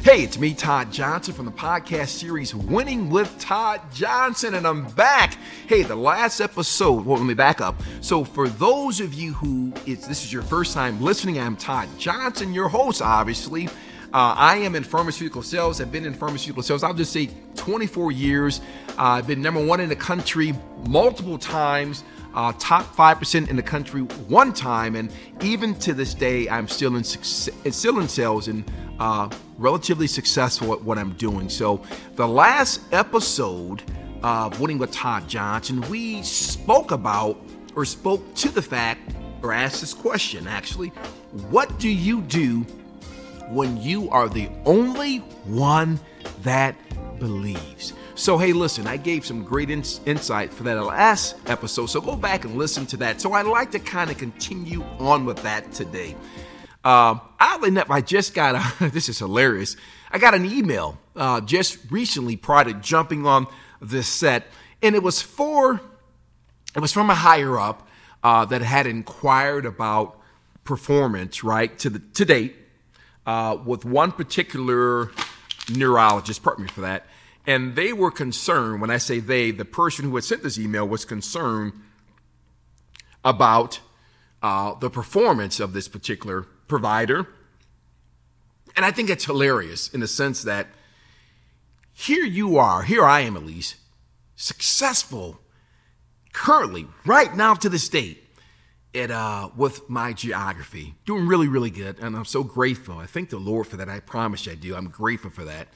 Hey, it's me, Todd Johnson, from the podcast series Winning with Todd Johnson, and I'm back. Hey, the last episode, well, let me back up. So, for those of you who it's, this is your first time listening, I'm Todd Johnson, your host, obviously. Uh, I am in pharmaceutical sales. I've been in pharmaceutical sales, I'll just say 24 years. Uh, I've been number one in the country multiple times uh, top 5% in the country one time. And even to this day, I'm still in, still in sales and uh, relatively successful at what I'm doing. So, the last episode of Winning with Todd Johnson, we spoke about or spoke to the fact or asked this question actually what do you do when you are the only one that believes? So, hey, listen, I gave some great ins- insight for that last episode, so go back and listen to that. So, I'd like to kind of continue on with that today. Um, oddly enough, I just got a, this is hilarious. I got an email uh, just recently prior to jumping on this set, and it was for, it was from a higher up uh, that had inquired about performance, right, to the to date, uh, with one particular neurologist, pardon me for that, and they were concerned, when I say they, the person who had sent this email was concerned about uh, the performance of this particular provider. And I think it's hilarious in the sense that here you are, here I am at least, successful currently, right now to this date, at, uh, with my geography. Doing really, really good. And I'm so grateful. I thank the Lord for that. I promise you I do. I'm grateful for that.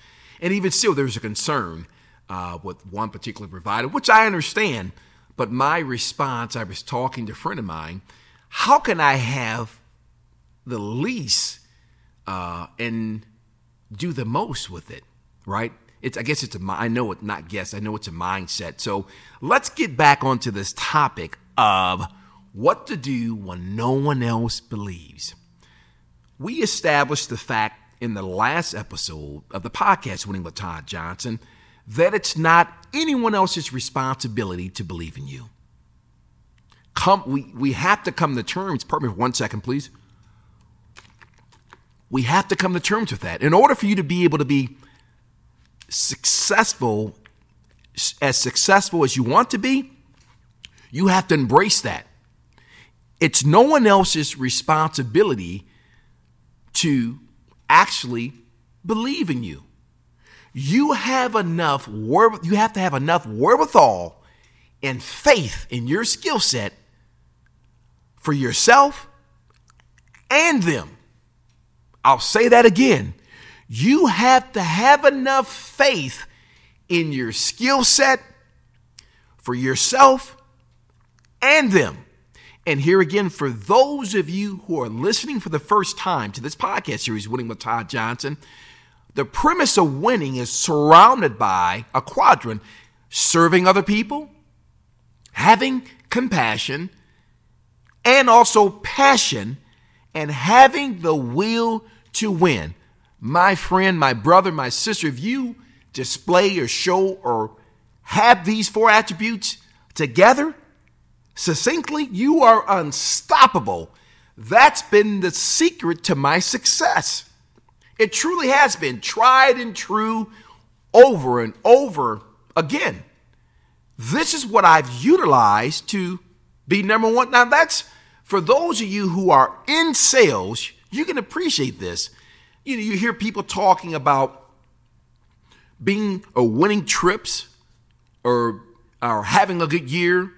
And even still, there's a concern uh, with one particular provider, which I understand. But my response, I was talking to a friend of mine, how can I have the least uh, and do the most with it, right? It's, I guess it's a, I know it, not guess, I know it's a mindset. So let's get back onto this topic of what to do when no one else believes. We established the fact in the last episode of the podcast, Winning with Todd Johnson, that it's not anyone else's responsibility to believe in you. Come, we, we have to come to terms. Pardon me for one second, please. We have to come to terms with that. In order for you to be able to be successful, as successful as you want to be, you have to embrace that. It's no one else's responsibility to actually believe in you. You have enough you have to have enough wherewithal and faith in your skill set for yourself and them. I'll say that again. You have to have enough faith in your skill set for yourself and them. And here again, for those of you who are listening for the first time to this podcast series, Winning with Todd Johnson, the premise of winning is surrounded by a quadrant serving other people, having compassion, and also passion, and having the will to win. My friend, my brother, my sister, if you display or show or have these four attributes together, Succinctly, you are unstoppable. That's been the secret to my success. It truly has been tried and true over and over again. This is what I've utilized to be number one. Now, that's for those of you who are in sales, you can appreciate this. You know, you hear people talking about being or winning trips or, or having a good year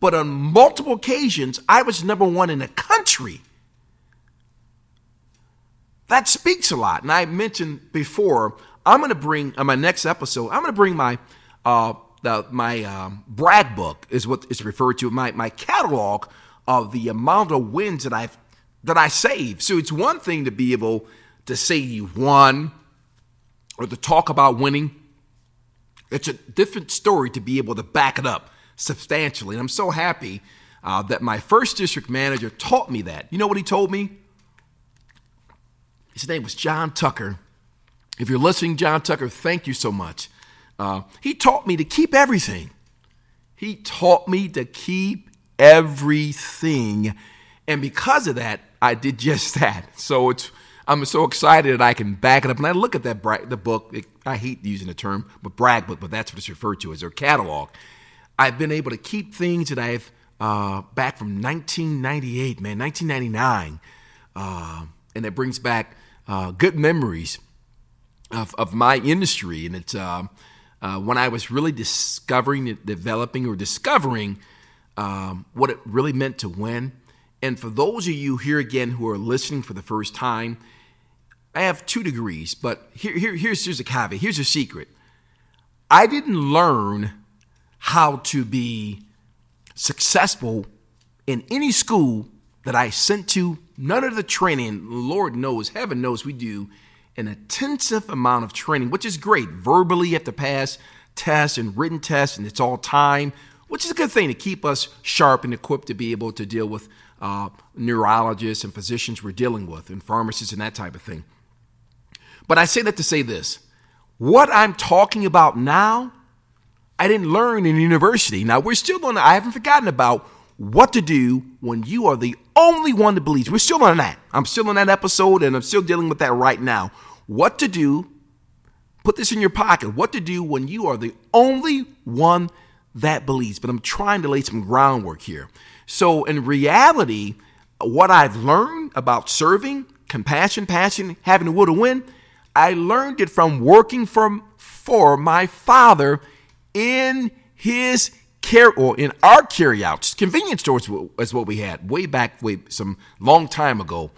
but on multiple occasions, I was number one in the country. That speaks a lot. And I mentioned before, I'm going to bring on my next episode. I'm going to bring my uh, the, my um, brag book is what is referred to my my catalog of the amount of wins that I've that I saved. So it's one thing to be able to say you won or to talk about winning. It's a different story to be able to back it up substantially. And I'm so happy uh, that my first district manager taught me that. You know what he told me? His name was John Tucker. If you're listening, John Tucker, thank you so much. Uh, he taught me to keep everything. He taught me to keep everything. And because of that, I did just that. So it's I'm so excited that I can back it up. And I look at that bra- the book. It, I hate using the term, but brag book, but that's what it's referred to as their catalog. I've been able to keep things that I've uh, back from 1998, man, 1999, uh, and it brings back uh, good memories of, of my industry. And it's uh, uh, when I was really discovering, developing, or discovering um, what it really meant to win. And for those of you here again who are listening for the first time, I have two degrees, but here, here, here's, here's a caveat. Here's a secret. I didn't learn how to be successful in any school that I sent to. None of the training, Lord knows, heaven knows, we do an intensive amount of training, which is great. Verbally, you have to pass tests and written tests, and it's all time, which is a good thing to keep us sharp and equipped to be able to deal with uh, neurologists and physicians we're dealing with, and pharmacists and that type of thing. But I say that to say this what I'm talking about now, I didn't learn in university. Now, we're still on, I haven't forgotten about what to do when you are the only one that believes. We're still on that. I'm still on that episode and I'm still dealing with that right now. What to do, put this in your pocket, what to do when you are the only one that believes. But I'm trying to lay some groundwork here. So, in reality, what I've learned about serving, compassion, passion, having the will to win, I learned it from working from for my father in his care or in our carryouts. Convenience stores is what we had way back, way some long time ago,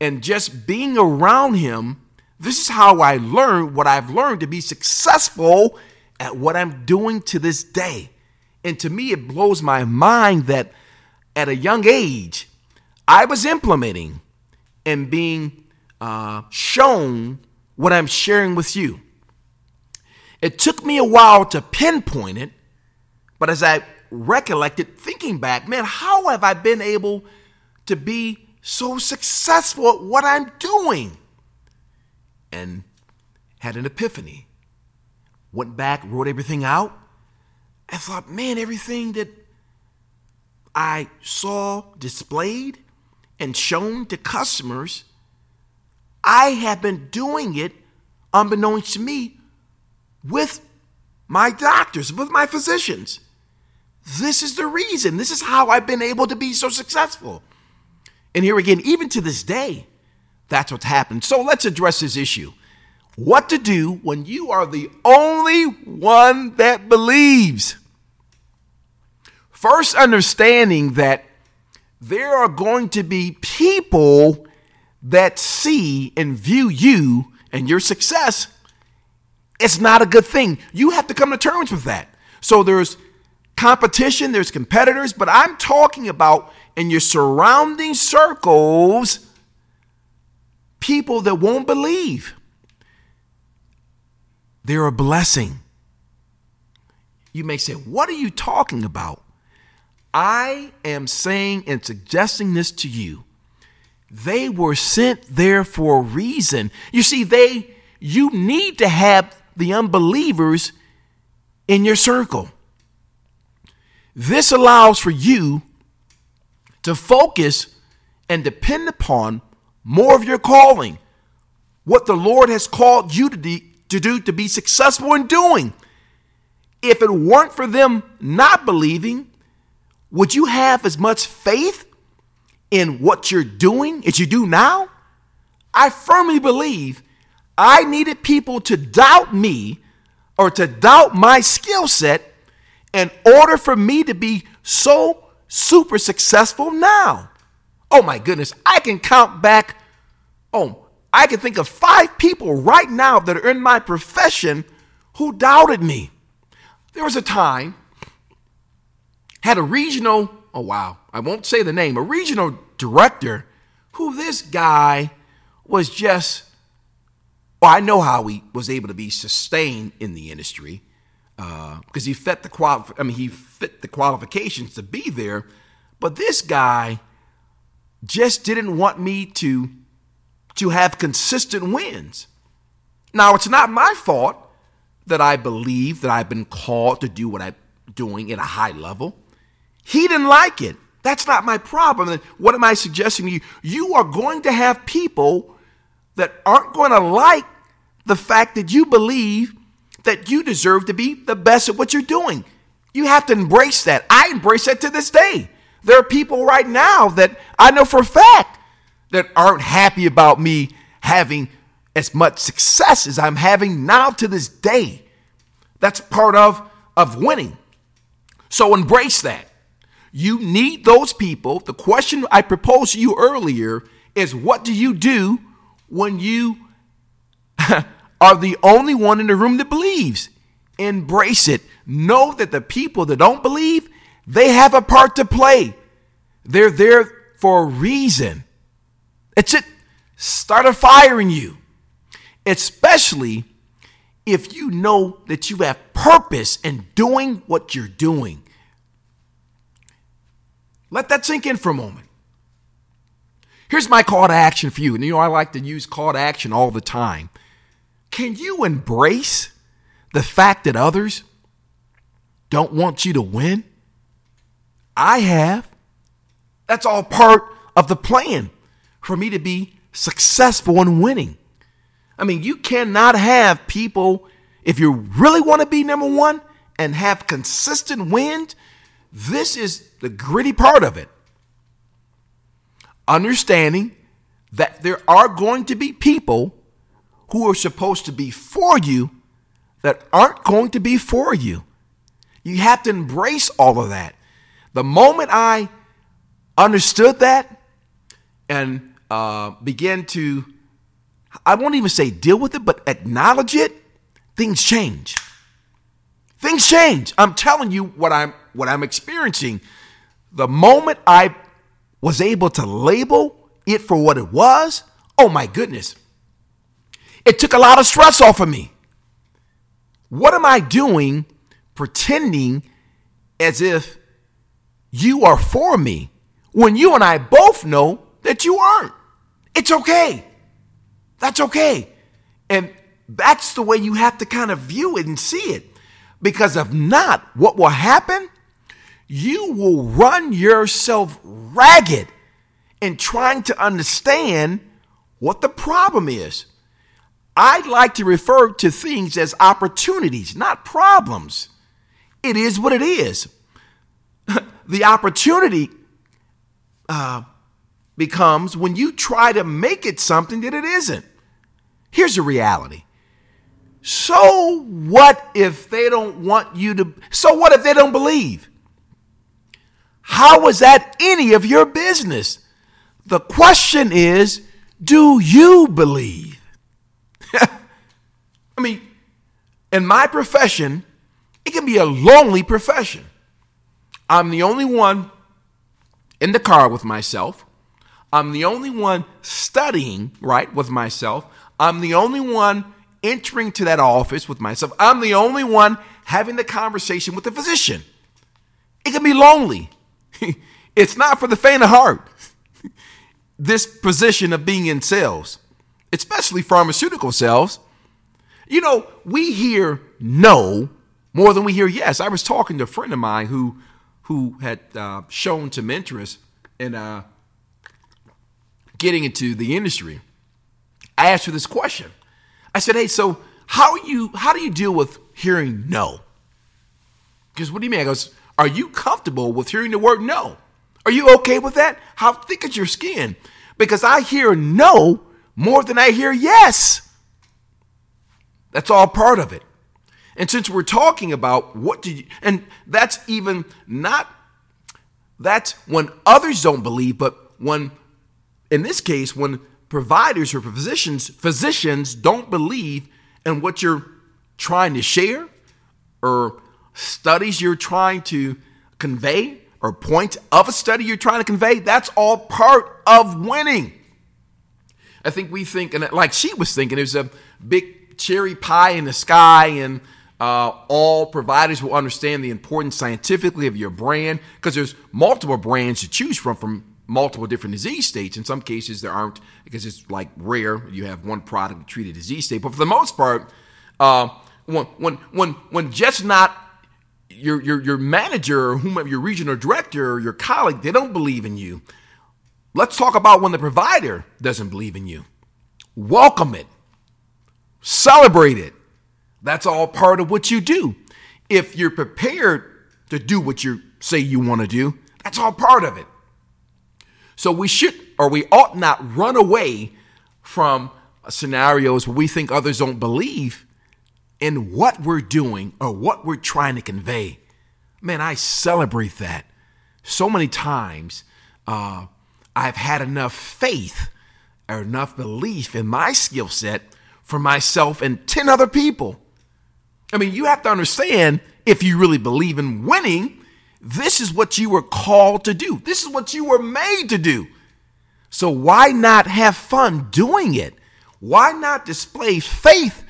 and just being around him. This is how I learned what I've learned to be successful at what I'm doing to this day. And to me, it blows my mind that at a young age, I was implementing and being uh, shown what I'm sharing with you. It took me a while to pinpoint it, but as I recollected, thinking back, man, how have I been able to be so successful at what I'm doing? And had an epiphany. Went back, wrote everything out. I thought, man, everything that I saw displayed and shown to customers I have been doing it, unbeknownst to me, with my doctors, with my physicians. This is the reason. This is how I've been able to be so successful. And here again, even to this day, that's what's happened. So let's address this issue. What to do when you are the only one that believes. First, understanding that there are going to be people that see and view you and your success, it's not a good thing. You have to come to terms with that. So there's competition, there's competitors, but I'm talking about in your surrounding circles, people that won't believe. They're a blessing. You may say, What are you talking about? I am saying and suggesting this to you they were sent there for a reason. You see, they you need to have the unbelievers in your circle. This allows for you to focus and depend upon more of your calling, what the Lord has called you to, de- to do to be successful in doing. If it weren't for them not believing, would you have as much faith in what you're doing as you do now, I firmly believe I needed people to doubt me or to doubt my skill set in order for me to be so super successful now. Oh my goodness, I can count back. Oh, I can think of five people right now that are in my profession who doubted me. There was a time, had a regional, oh wow, I won't say the name, a regional director who this guy was just well, I know how he was able to be sustained in the industry because uh, he fit the qual. I mean, he fit the qualifications to be there. But this guy just didn't want me to to have consistent wins. Now, it's not my fault that I believe that I've been called to do what I'm doing at a high level. He didn't like it. That's not my problem. What am I suggesting to you? You are going to have people that aren't going to like the fact that you believe that you deserve to be the best at what you're doing. You have to embrace that. I embrace that to this day. There are people right now that I know for a fact that aren't happy about me having as much success as I'm having now to this day. That's part of, of winning. So embrace that. You need those people. The question I proposed to you earlier is what do you do when you are the only one in the room that believes? Embrace it. Know that the people that don't believe, they have a part to play. They're there for a reason. It's it. Start a fire in you, especially if you know that you have purpose in doing what you're doing. Let that sink in for a moment. Here's my call to action for you. And you know, I like to use call to action all the time. Can you embrace the fact that others don't want you to win? I have. That's all part of the plan for me to be successful in winning. I mean, you cannot have people, if you really want to be number one and have consistent wins, this is the gritty part of it. Understanding that there are going to be people who are supposed to be for you that aren't going to be for you. You have to embrace all of that. The moment I understood that and uh, began to, I won't even say deal with it, but acknowledge it, things change. Things change. I'm telling you what I'm what I'm experiencing. The moment I was able to label it for what it was, oh my goodness. It took a lot of stress off of me. What am I doing pretending as if you are for me when you and I both know that you aren't? It's okay. That's okay. And that's the way you have to kind of view it and see it. Because if not, what will happen? You will run yourself ragged in trying to understand what the problem is. I'd like to refer to things as opportunities, not problems. It is what it is. the opportunity uh, becomes when you try to make it something that it isn't. Here's the reality so what if they don't want you to? So what if they don't believe? How is that any of your business? The question is, do you believe? I mean, in my profession, it can be a lonely profession. I'm the only one in the car with myself. I'm the only one studying, right, with myself. I'm the only one entering to that office with myself. I'm the only one having the conversation with the physician. It can be lonely. it's not for the faint of heart. this position of being in sales, especially pharmaceutical sales. You know, we hear no more than we hear yes. I was talking to a friend of mine who who had uh, shown some interest in uh, getting into the industry. I asked her this question. I said, "Hey, so how you how do you deal with hearing no?" Because what do you mean? I goes, "Are you comfortable with hearing the word no? Are you okay with that? How thick is your skin?" Because I hear no more than I hear yes. That's all part of it. And since we're talking about what do you, and that's even not, that's when others don't believe, but when, in this case, when providers or physicians physicians don't believe in what you're trying to share or studies you're trying to convey or point of a study you're trying to convey that's all part of winning i think we think and like she was thinking there's a big cherry pie in the sky and uh, all providers will understand the importance scientifically of your brand because there's multiple brands to choose from from multiple different disease states. In some cases, there aren't because it's like rare. You have one product to treat a disease state, but for the most part, uh, when when when when just not your your your manager or whomever your regional director or your colleague, they don't believe in you. Let's talk about when the provider doesn't believe in you. welcome it, celebrate it. That's all part of what you do. If you're prepared to do what you say you want to do, that's all part of it. So we should or we ought not run away from scenarios where we think others don't believe in what we're doing or what we're trying to convey. Man, I celebrate that. So many times, uh, I've had enough faith or enough belief in my skill set for myself and 10 other people. I mean, you have to understand if you really believe in winning, this is what you were called to do. This is what you were made to do. So why not have fun doing it? Why not display faith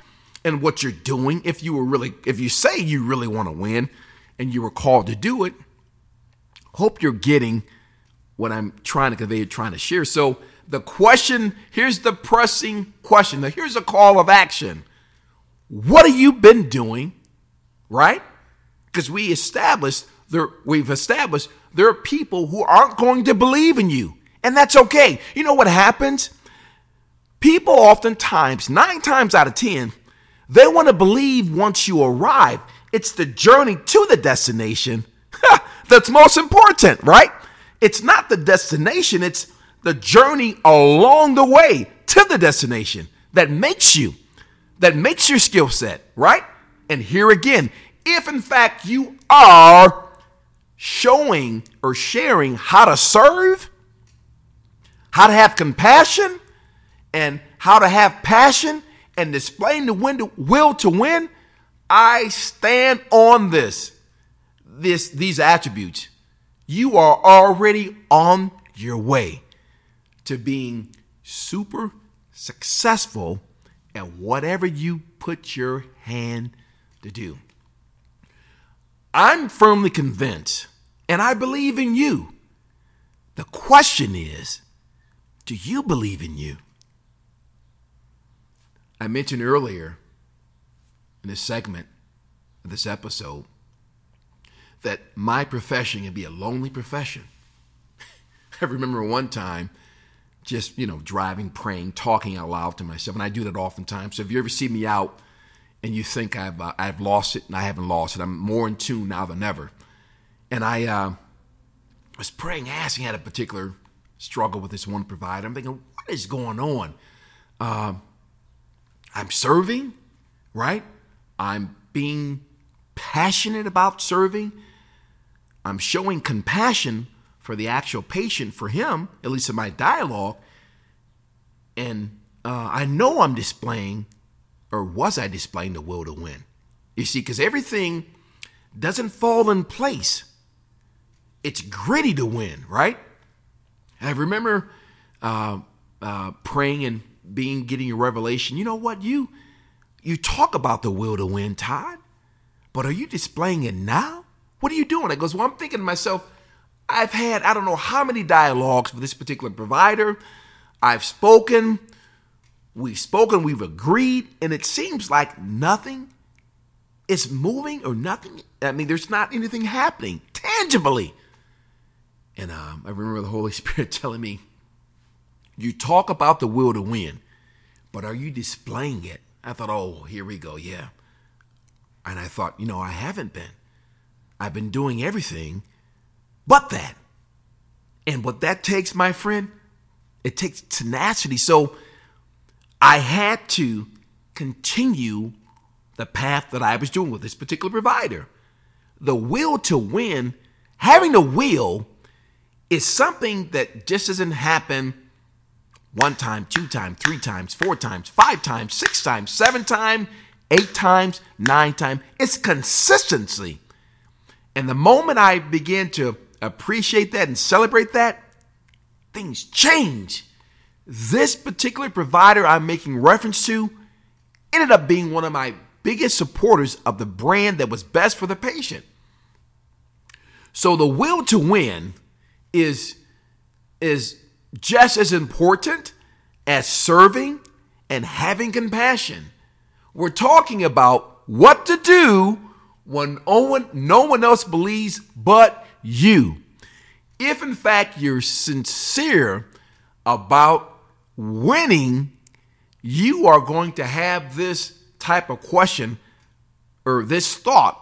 in what you're doing if you were really if you say you really want to win and you were called to do it? Hope you're getting what I'm trying to convey, trying to share. So the question, here's the pressing question. Now here's a call of action. What have you been doing? Right? Because we established there we've established there are people who aren't going to believe in you. And that's okay. You know what happens? People oftentimes, nine times out of 10, they want to believe once you arrive. It's the journey to the destination that's most important, right? It's not the destination, it's the journey along the way to the destination that makes you, that makes your skill set, right? And here again, if in fact you are showing or sharing how to serve, how to have compassion and how to have passion and displaying the will to win, I stand on this, this these attributes. You are already on your way to being super successful at whatever you put your hand to do. I'm firmly convinced, and I believe in you. The question is, do you believe in you? I mentioned earlier in this segment of this episode that my profession can be a lonely profession. I remember one time just, you know, driving, praying, talking out loud to myself, and I do that oftentimes. So if you ever see me out and you think I've uh, I've lost it, and I haven't lost it, I'm more in tune now than ever. And I uh, was praying, asking had a particular struggle with this one provider. I'm thinking, what is going on? Uh, I'm serving, right? I'm being passionate about serving. I'm showing compassion for the actual patient, for him, at least in my dialogue. And uh, I know I'm displaying, or was I displaying the will to win? You see, because everything doesn't fall in place. It's gritty to win, right? And I remember uh, uh, praying and being getting a revelation. You know what? You you talk about the will to win, Todd, but are you displaying it now? What are you doing? I goes, well, I'm thinking to myself, I've had I don't know how many dialogues with this particular provider. I've spoken, we've spoken, we've agreed, and it seems like nothing is moving or nothing. I mean, there's not anything happening tangibly. And um, I remember the Holy Spirit telling me, You talk about the will to win, but are you displaying it? I thought, Oh, here we go. Yeah. And I thought, You know, I haven't been. I've been doing everything but that. And what that takes, my friend, it takes tenacity. So I had to continue the path that I was doing with this particular provider. The will to win, having the will is something that just doesn't happen one time, two times, three times, four times, five times, six times, seven times, eight times, nine times. It's consistency. And the moment I began to appreciate that and celebrate that, things change. This particular provider I'm making reference to ended up being one of my biggest supporters of the brand that was best for the patient. So the will to win is is just as important as serving and having compassion. We're talking about what to do when no one, else believes but you. If in fact you're sincere about winning, you are going to have this type of question or this thought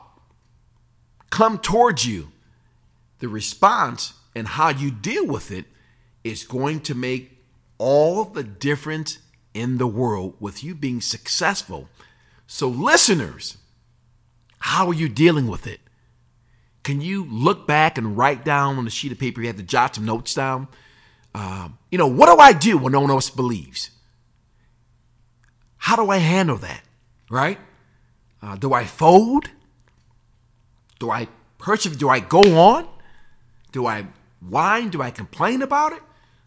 come towards you. The response and how you deal with it is going to make all the difference in the world with you being successful. So, listeners, how are you dealing with it? Can you look back and write down on a sheet of paper? You have to jot some notes down. Uh, you know, what do I do when no one else believes? How do I handle that? Right? Uh, do I fold? Do I persevere? Do I go on? Do I whine? Do I complain about it?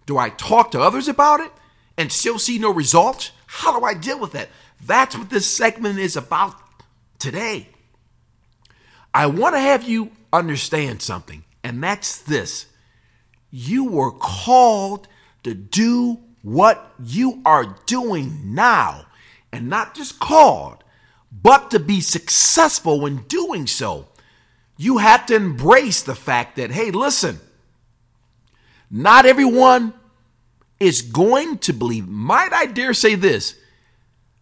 Do I talk to others about it and still see no results? How do I deal with that? That's what this segment is about today. I want to have you understand something, and that's this you were called to do what you are doing now, and not just called, but to be successful in doing so. You have to embrace the fact that, hey, listen, not everyone is going to believe. Might I dare say this?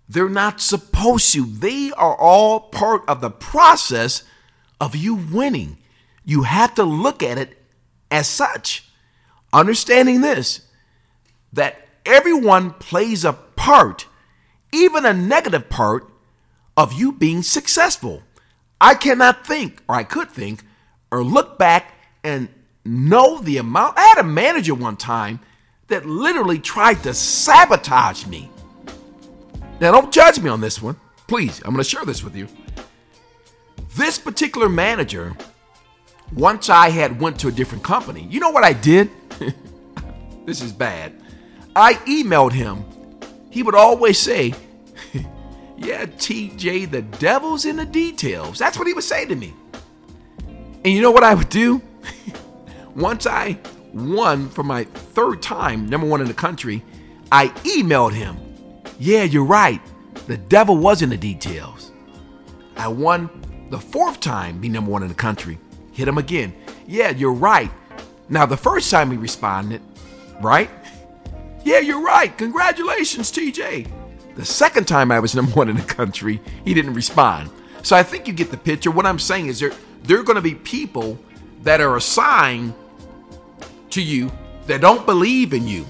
They're not supposed to. They are all part of the process of you winning. You have to look at it as such. Understanding this, that everyone plays a part, even a negative part, of you being successful. I cannot think, or I could think, or look back and know the amount. I had a manager one time that literally tried to sabotage me. Now, don't judge me on this one. Please, I'm going to share this with you. This particular manager, once I had went to a different company, you know what I did? this is bad. I emailed him. He would always say, Yeah, TJ, the devil's in the details. That's what he would say to me. And you know what I would do? Once I won for my third time, number one in the country, I emailed him. Yeah, you're right. The devil was in the details. I won the fourth time, be number one in the country. Hit him again. Yeah, you're right. Now, the first time he responded, right? Yeah, you're right. Congratulations, TJ. The second time I was number one in the country, he didn't respond. So I think you get the picture. What I'm saying is there, there are going to be people that are assigned to you that don't believe in you.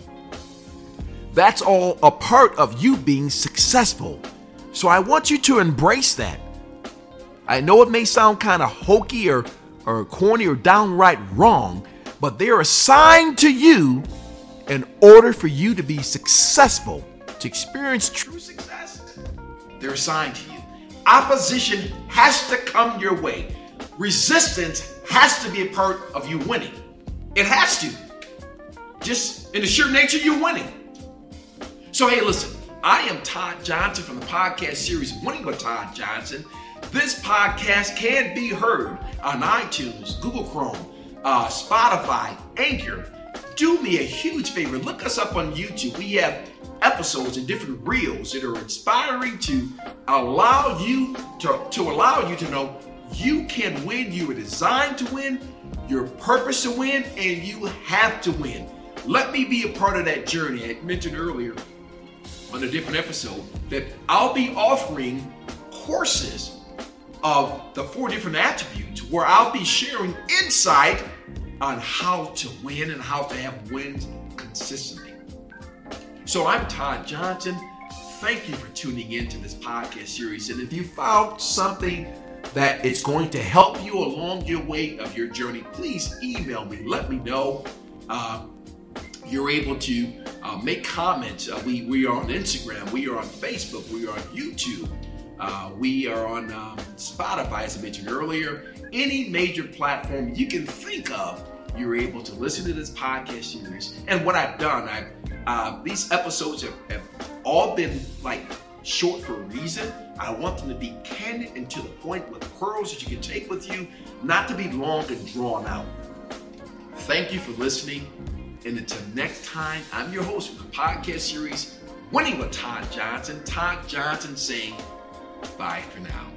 That's all a part of you being successful. So I want you to embrace that. I know it may sound kind of hokey or, or corny or downright wrong, but they're assigned to you in order for you to be successful, to experience true success. They're assigned to you. Opposition has to come your way. Resistance has to be a part of you winning. It has to. Just in the sheer nature, you're winning. So, hey, listen, I am Todd Johnson from the podcast series Winning with Todd Johnson. This podcast can be heard on iTunes, Google Chrome, uh, Spotify, Anchor. Do me a huge favor, look us up on YouTube. We have episodes and different reels that are inspiring to allow you to, to allow you to know you can win. You are designed to win, your purpose to win, and you have to win. Let me be a part of that journey. I mentioned earlier on a different episode that I'll be offering courses of the four different attributes where I'll be sharing insight on how to win and how to have wins consistently. So I'm Todd Johnson. Thank you for tuning in to this podcast series. And if you found something that is going to help you along your way of your journey, please email me. Let me know. Uh, you're able to uh, make comments. Uh, we, we are on Instagram, we are on Facebook, we are on YouTube, uh, we are on um, Spotify, as I mentioned earlier. Any major platform you can think of, you're able to listen to this podcast series. And what I've done, I've uh, these episodes have, have all been like short for a reason. I want them to be candid and to the point with pearls that you can take with you, not to be long and drawn out. Thank you for listening. And until next time, I'm your host for the podcast series, Winning with Todd Johnson. Todd Johnson saying bye for now.